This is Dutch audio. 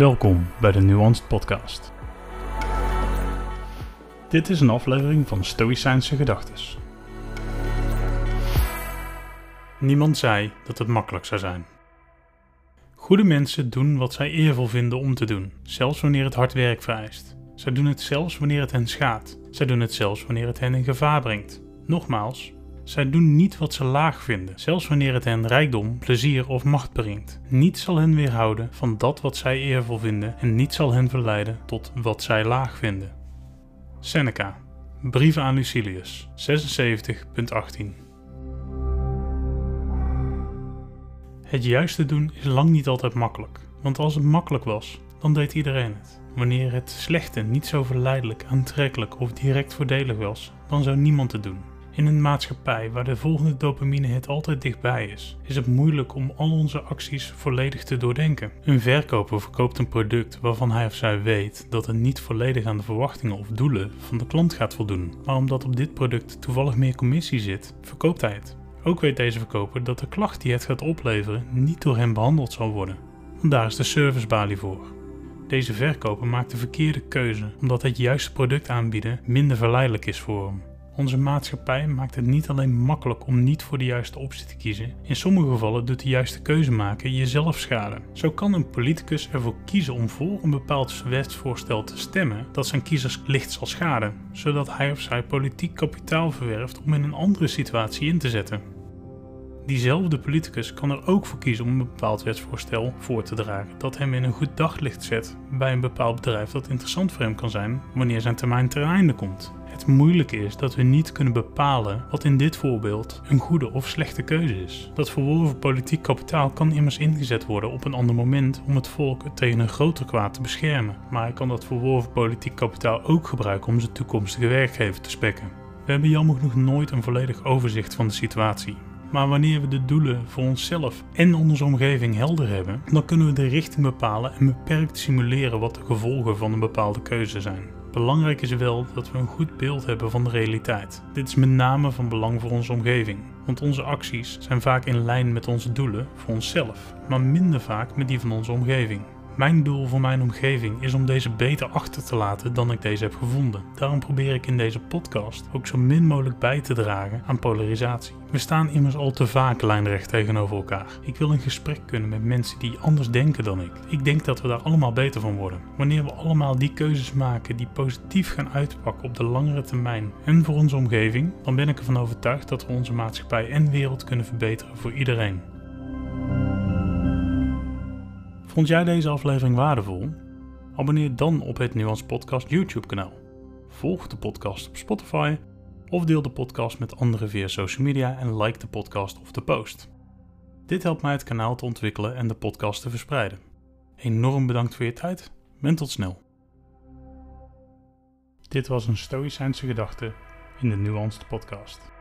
Welkom bij de Nuanced Podcast. Dit is een aflevering van Stoïcijnse Gedachtes. Niemand zei dat het makkelijk zou zijn. Goede mensen doen wat zij eervol vinden om te doen, zelfs wanneer het hard werk vereist. Zij doen het zelfs wanneer het hen schaadt. Zij doen het zelfs wanneer het hen in gevaar brengt. Nogmaals, zij doen niet wat ze laag vinden, zelfs wanneer het hen rijkdom, plezier of macht brengt. Niets zal hen weerhouden van dat wat zij eervol vinden en niets zal hen verleiden tot wat zij laag vinden. Seneca, Brieven aan Lucilius, 76.18 Het juiste doen is lang niet altijd makkelijk, want als het makkelijk was, dan deed iedereen het. Wanneer het slechte niet zo verleidelijk, aantrekkelijk of direct voordelig was, dan zou niemand het doen. In een maatschappij waar de volgende dopamine het altijd dichtbij is, is het moeilijk om al onze acties volledig te doordenken. Een verkoper verkoopt een product waarvan hij of zij weet dat het niet volledig aan de verwachtingen of doelen van de klant gaat voldoen, maar omdat op dit product toevallig meer commissie zit, verkoopt hij het. Ook weet deze verkoper dat de klacht die het gaat opleveren niet door hem behandeld zal worden. Want daar is de servicebalie voor. Deze verkoper maakt de verkeerde keuze omdat het juiste product aanbieden minder verleidelijk is voor hem. Onze maatschappij maakt het niet alleen makkelijk om niet voor de juiste optie te kiezen. In sommige gevallen doet de juiste keuze maken jezelf schade. Zo kan een politicus ervoor kiezen om voor een bepaald wetsvoorstel te stemmen dat zijn kiezers licht zal schaden, zodat hij of zij politiek kapitaal verwerft om in een andere situatie in te zetten. Diezelfde politicus kan er ook voor kiezen om een bepaald wetsvoorstel voor te dragen dat hem in een goed daglicht zet bij een bepaald bedrijf dat interessant voor hem kan zijn wanneer zijn termijn ten einde komt. Het moeilijke is dat we niet kunnen bepalen wat in dit voorbeeld een goede of slechte keuze is. Dat verworven politiek kapitaal kan immers ingezet worden op een ander moment om het volk tegen een groter kwaad te beschermen. Maar hij kan dat verworven politiek kapitaal ook gebruiken om zijn toekomstige werkgever te spekken. We hebben jammer genoeg nooit een volledig overzicht van de situatie. Maar wanneer we de doelen voor onszelf en onze omgeving helder hebben, dan kunnen we de richting bepalen en beperkt simuleren wat de gevolgen van een bepaalde keuze zijn. Belangrijk is wel dat we een goed beeld hebben van de realiteit. Dit is met name van belang voor onze omgeving, want onze acties zijn vaak in lijn met onze doelen voor onszelf, maar minder vaak met die van onze omgeving. Mijn doel voor mijn omgeving is om deze beter achter te laten dan ik deze heb gevonden. Daarom probeer ik in deze podcast ook zo min mogelijk bij te dragen aan polarisatie. We staan immers al te vaak lijnrecht tegenover elkaar. Ik wil in gesprek kunnen met mensen die anders denken dan ik. Ik denk dat we daar allemaal beter van worden. Wanneer we allemaal die keuzes maken die positief gaan uitpakken op de langere termijn en voor onze omgeving, dan ben ik ervan overtuigd dat we onze maatschappij en wereld kunnen verbeteren voor iedereen. Vond jij deze aflevering waardevol? Abonneer dan op het Nuance Podcast YouTube kanaal. Volg de podcast op Spotify of deel de podcast met anderen via social media en like de podcast of de post. Dit helpt mij het kanaal te ontwikkelen en de podcast te verspreiden. Enorm bedankt voor je tijd en tot snel. Dit was een Stoïcijnse gedachte in de Nuanced Podcast.